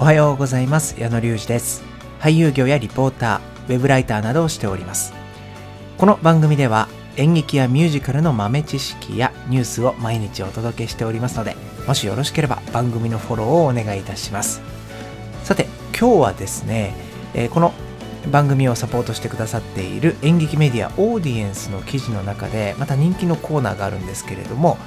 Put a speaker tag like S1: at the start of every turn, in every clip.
S1: おはようございます。矢野隆二です。俳優業やリポーターウェブライターなどをしております。この番組では演劇やミュージカルの豆知識やニュースを毎日お届けしておりますのでもしよろしければ番組のフォローをお願いいたします。さて今日はですね、えー、この番組をサポートしてくださっている演劇メディアオーディエンスの記事の中でまた人気のコーナーがあるんですけれども、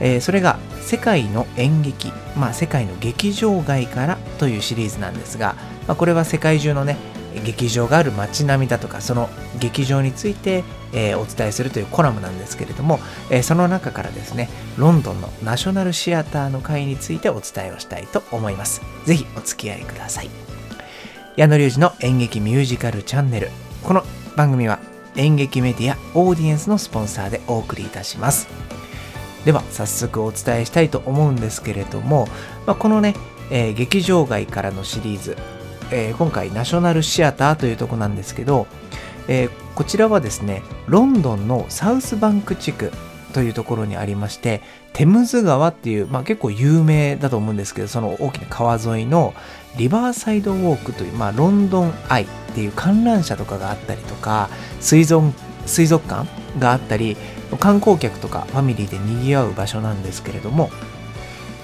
S1: えー、それが世界の演劇、まあ、世界の劇場外からというシリーズなんですが、まあ、これは世界中のね劇場がある街並みだとかその劇場について、えー、お伝えするというコラムなんですけれども、えー、その中からですねロンドンのナショナルシアターの会についてお伝えをしたいと思います。ぜひお付き合いください。矢野隆二の演劇ミュージカルチャンネル。この番組は演劇メディアオーディエンスのスポンサーでお送りいたします。では早速お伝えしたいと思うんですけれども、まあ、このね、えー、劇場外からのシリーズ、えー、今回ナショナルシアターというとこなんですけど、えー、こちらはですねロンドンのサウスバンク地区というところにありましてテムズ川っていう、まあ、結構有名だと思うんですけどその大きな川沿いのリバーサイドウォークという、まあ、ロンドンアイっていう観覧車とかがあったりとか水族水族館があったり観光客とかファミリーで賑わう場所なんですけれども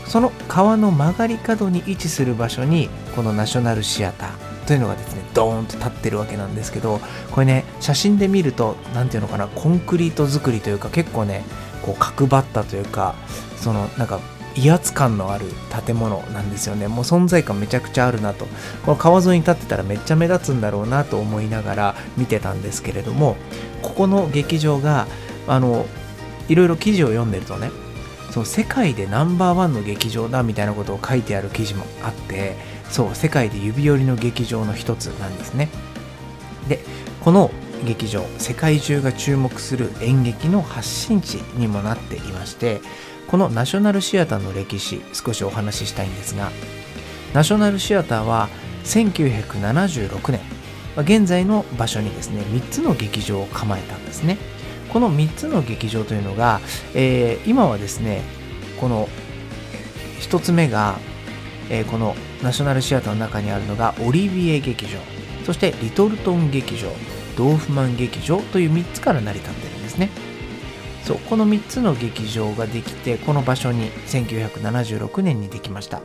S1: その川の曲がり角に位置する場所にこのナショナルシアターというのがですねドーンと立ってるわけなんですけどこれね写真で見ると何ていうのかなコンクリート作りというか結構ねこう角張ったというかそのなんか威圧感のある建物なんですよね。もう存在感めちゃくちゃあるなと。この川沿いに立ってたらめっちゃ目立つんだろうなと思いながら見てたんですけれどもここの劇場があのいろいろ記事を読んでるとねその世界でナンバーワンの劇場だみたいなことを書いてある記事もあってそう世界で指折りの劇場の一つなんですね。でこの劇場世界中が注目する演劇の発信地にもなっていましてこのナショナルシアターの歴史少しお話ししたいんですがナショナルシアターは1976年現在の場所にですね3つの劇場を構えたんですね。この3つの劇場というのが、えー、今はですねこの1つ目が、えー、このナショナルシアターの中にあるのがオリビエ劇場。そしてリトルトン劇場ドーフマン劇場という3つから成り立ってるんですね。そうこの3つの劇場ができてこの場所に1976年にできました。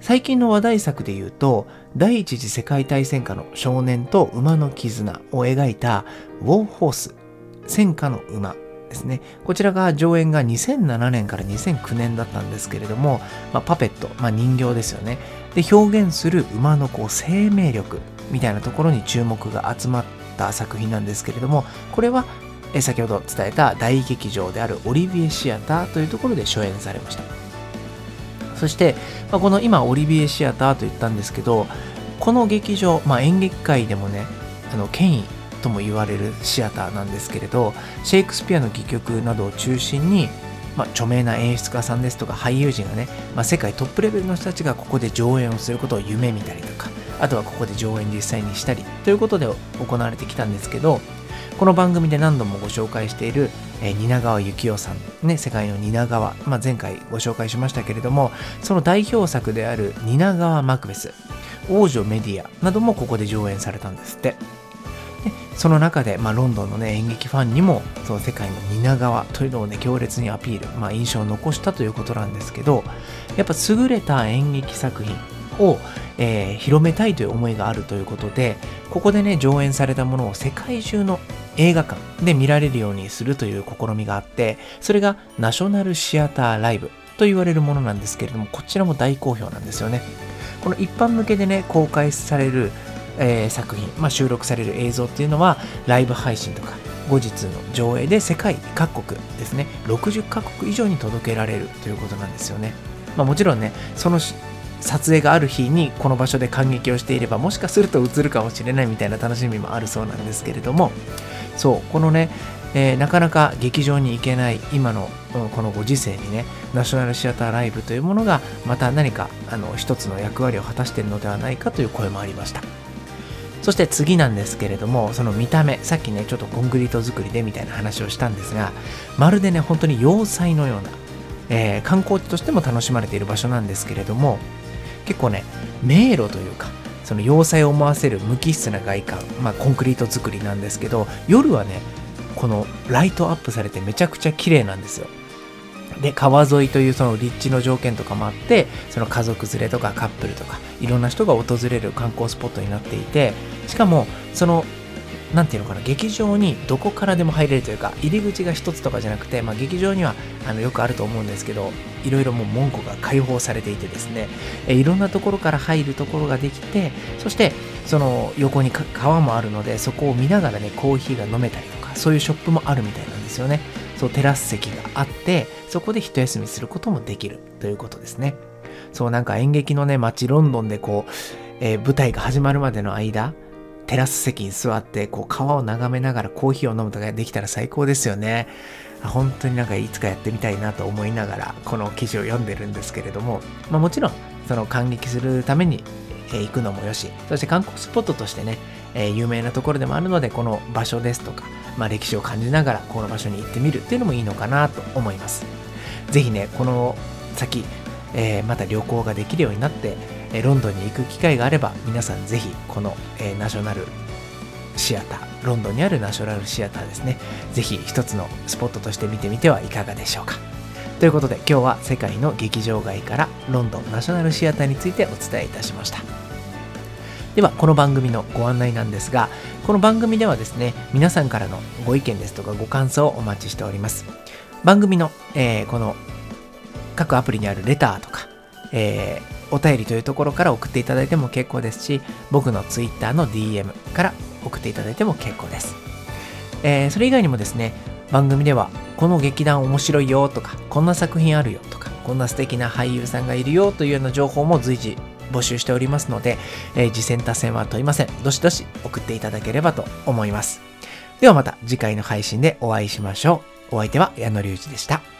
S1: 最近の話題作で言うと第一次世界大戦下の少年と馬の絆を描いたウォーホース。戦火の馬ですね。こちらが上演が2007年から2009年だったんですけれども、まあ、パペット、まあ、人形ですよね。で、表現する馬のこう生命力みたいなところに注目が集まった作品なんですけれども、これは先ほど伝えた大劇場であるオリビエシアターというところで初演されました。そして、まあ、この今オリビエシアターと言ったんですけど、この劇場、まあ、演劇界でもね、あの権威とも言われるシアターなんですけれどシェイクスピアの戯曲などを中心に、まあ、著名な演出家さんですとか俳優陣がね、まあ、世界トップレベルの人たちがここで上演をすることを夢見たりとかあとはここで上演実際にしたりということで行われてきたんですけどこの番組で何度もご紹介している、えー、蜷川幸雄さん、ね、世界の蜷川、まあ、前回ご紹介しましたけれどもその代表作である蜷川マクベス王女メディアなどもここで上演されたんですって。その中で、まあ、ロンドンの、ね、演劇ファンにもその世界の蜷川というのをね強烈にアピール、まあ、印象を残したということなんですけどやっぱ優れた演劇作品を、えー、広めたいという思いがあるということでここでね上演されたものを世界中の映画館で見られるようにするという試みがあってそれがナショナルシアターライブと言われるものなんですけれどもこちらも大好評なんですよね。この一般向けでね公開されるえー、作品、まあ、収録される映像っていうのはライブ配信とか後日の上映で世界各国ですね60カ国以上に届けられるということなんですよね、まあ、もちろんねその撮影がある日にこの場所で感激をしていればもしかすると映るかもしれないみたいな楽しみもあるそうなんですけれどもそうこのね、えー、なかなか劇場に行けない今のこのご時世にねナショナルシアターライブというものがまた何かあの一つの役割を果たしているのではないかという声もありました。そして次なんですけれども、その見た目、さっきね、ちょっとコンクリート作りでみたいな話をしたんですが、まるでね、本当に要塞のような、えー、観光地としても楽しまれている場所なんですけれども、結構ね迷路というかその要塞を思わせる無機質な外観、まあ、コンクリート作りなんですけど夜はねこのライトアップされてめちゃくちゃ綺麗なんですよ。で川沿いというその立地の条件とかもあってその家族連れとかカップルとかいろんな人が訪れる観光スポットになっていてしかもそのなんていうのかな、劇場にどこからでも入れるというか、入り口が一つとかじゃなくて、まあ、劇場にはあのよくあると思うんですけど、いろいろもう門戸が開放されていてですね、えいろんなところから入るところができて、そしてその横に川もあるので、そこを見ながらね、コーヒーが飲めたりとか、そういうショップもあるみたいなんですよね。そう、テラス席があって、そこで一休みすることもできるということですね。そう、なんか演劇のね、街ロンドンでこう、えー、舞台が始まるまでの間、テラス席に座って、こう、川を眺めながらコーヒーを飲むとかできたら最高ですよね。本当になんかいつかやってみたいなと思いながら、この記事を読んでるんですけれども、まあ、もちろん、その感激するために、行くのもよし、そして観光スポットとしてね、え有名なところでもあるので、この場所ですとか、まあ、歴史を感じながら、この場所に行ってみるっていうのもいいのかなと思います。ぜひね、この先、えー、また旅行ができるようになって、えロンドンに行く機会があれば皆さんぜひこの、えナショナルシアターロンドンにあるナショナルシアターですね。ぜひ一つのスポットとして見てみてはいかがでしょうか。ということで今日は世界の劇場街からロンドンナショナルシアターについてお伝えいたしました。ではこの番組のご案内なんですがこの番組ではですね皆さんからのご意見ですとかご感想をお待ちしております番組の、えー、この各アプリにあるレターとか、えーお便りというところから送っていただいても結構ですし、僕の Twitter の DM から送っていただいても結構です。えー、それ以外にもですね、番組ではこの劇団面白いよとか、こんな作品あるよとか、こんな素敵な俳優さんがいるよというような情報も随時募集しておりますので、えー、次戦他戦は問いません。どしどし送っていただければと思います。ではまた次回の配信でお会いしましょう。お相手は矢野隆二でした。